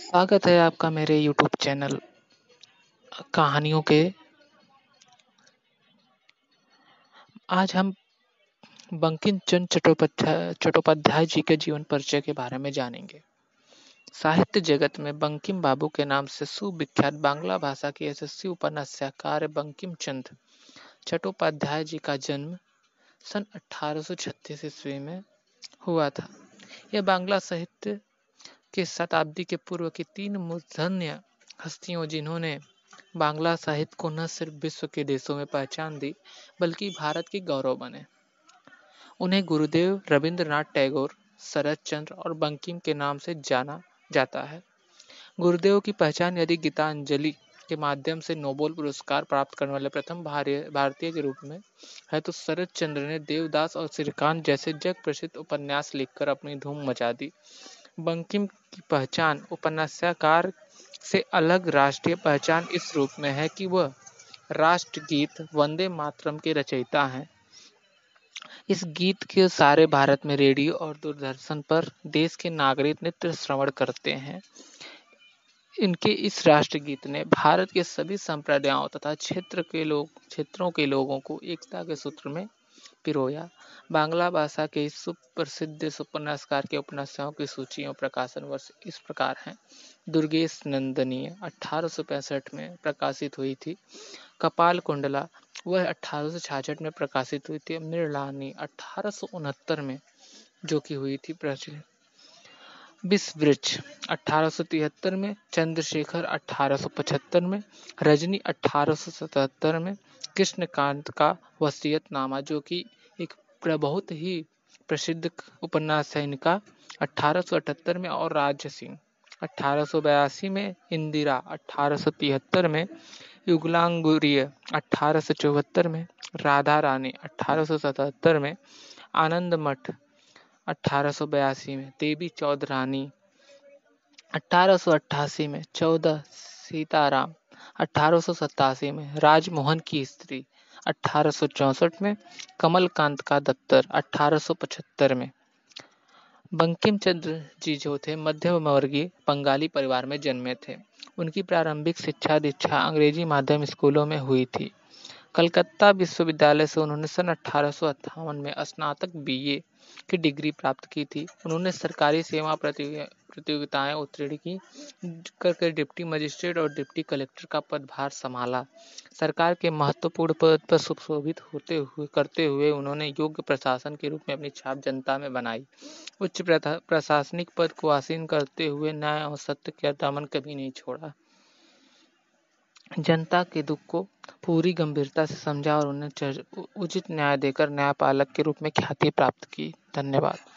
स्वागत है आपका मेरे यूट्यूब चैनल कहानियों के। आज हम बंकिम चंद्र चट्टोपाध्याय चट्टोपाध्याय जी के जीवन परिचय के बारे में जानेंगे। साहित्य जगत में बंकिम बाबू के नाम से सुविख्यात बांग्ला भाषा के यशस्वी उपन्यासकार बंकिम चंद चट्टोपाध्याय जी का जन्म सन 1836 ईस्वी में हुआ था। यह बांग्ला साहित्य के शताब्दी के पूर्व की तीन मूर्धन्य हस्तियों जिन्होंने बांग्ला साहित्य को न सिर्फ़ विश्व के देशों में पहचान दी, बल्कि भारत के गौरव बने। उन्हें गुरुदेव रविंद्रनाथ टैगोर, शरद चंद्र और बंकिम के नाम से जाना जाता है। गुरुदेव की पहचान यदि गीतांजलि के माध्यम से नोबेल पुरस्कार प्राप्त करने वाले प्रथम भारतीय के रूप में है तो शरद चंद्र ने देवदास और श्रीकांत जैसे जग प्रसिद्ध उपन्यास लिखकर अपनी धूम मचा दी। बंकिम की पहचान उपन्यासकार से अलग राष्ट्रीय पहचान इस रूप में है कि वह राष्ट्रगीत वंदे मातरम के रचयिता हैं। इस गीत के सारे भारत में रेडियो और दूरदर्शन पर देश के नागरिक नृत्य श्रवण करते हैं। इनके इस राष्ट्रगीत ने भारत के सभी संप्रदायों तथा क्षेत्र के लोग, क्षेत्रों के लोगों को एकता के सूत्र में पिरोया। बांग्ला भाषा के सुप्रसिद्ध उपन्यासकार के उपन्यासों की सूची और प्रकाशन वर्ष इस प्रकार हैं। दुर्गेश नंदनीय अठारह में प्रकाशित हुई थी। कपाल कुंडला, वह अठारह में प्रकाशित हुई थी। मृलानी अठारह में जो कि हुई थी विश्ववृक्ष अठारह में, चंद्रशेखर अठारह में, रजनी अठारह में, कृष्णकांत का वसीयतनामा, जो कि एक बहुत ही प्रसिद्ध उपन्यास है इनका, अठारह में, और राज्य सिंह, अठारह में, इंदिरा, अठारह में, युगलांगुरिय, अठारह में, राधा रानी, अठारह में, आनंद मठ अठारह में, देवी चौधरानी अठारह में चौदह सीताराम, अठारह में, राजमोहन की स्त्री, अठारह में, कमलकांत का दफ्तर, अठारह में। बंकिम चंद्र जी जो थे मध्यम वर्गीय बंगाली परिवार में जन्मे थे। उनकी प्रारंभिक शिक्षा दीक्षा अंग्रेज़ी माध्यम स्कूलों में हुई थी। कलकत्ता विश्वविद्यालय से उन्होंने सन अठारह में स्नातक बीए की डिग्री प्राप्त की थी। उन्होंने सरकारी सेवा प्रतियोगिताएँ उत्तीर्ण की करके डिप्टी मजिस्ट्रेट और डिप्टी कलेक्टर का पदभार संभाला। सरकार के महत्वपूर्ण पद पर सुशोभित होते हुए, करते हुए उन्होंने योग्य प्रशासन के रूप में अपनी छाप जनता में बनाई। उच्च प्रशासनिक पद को आसीन करते हुए न्याय और सत्य का दामन कभी नहीं छोड़ा। जनता के दुख को पूरी गंभीरता से समझा और उन्हें उचित न्याय देकर न्यायपालक के रूप में ख्याति प्राप्त की। धन्यवाद।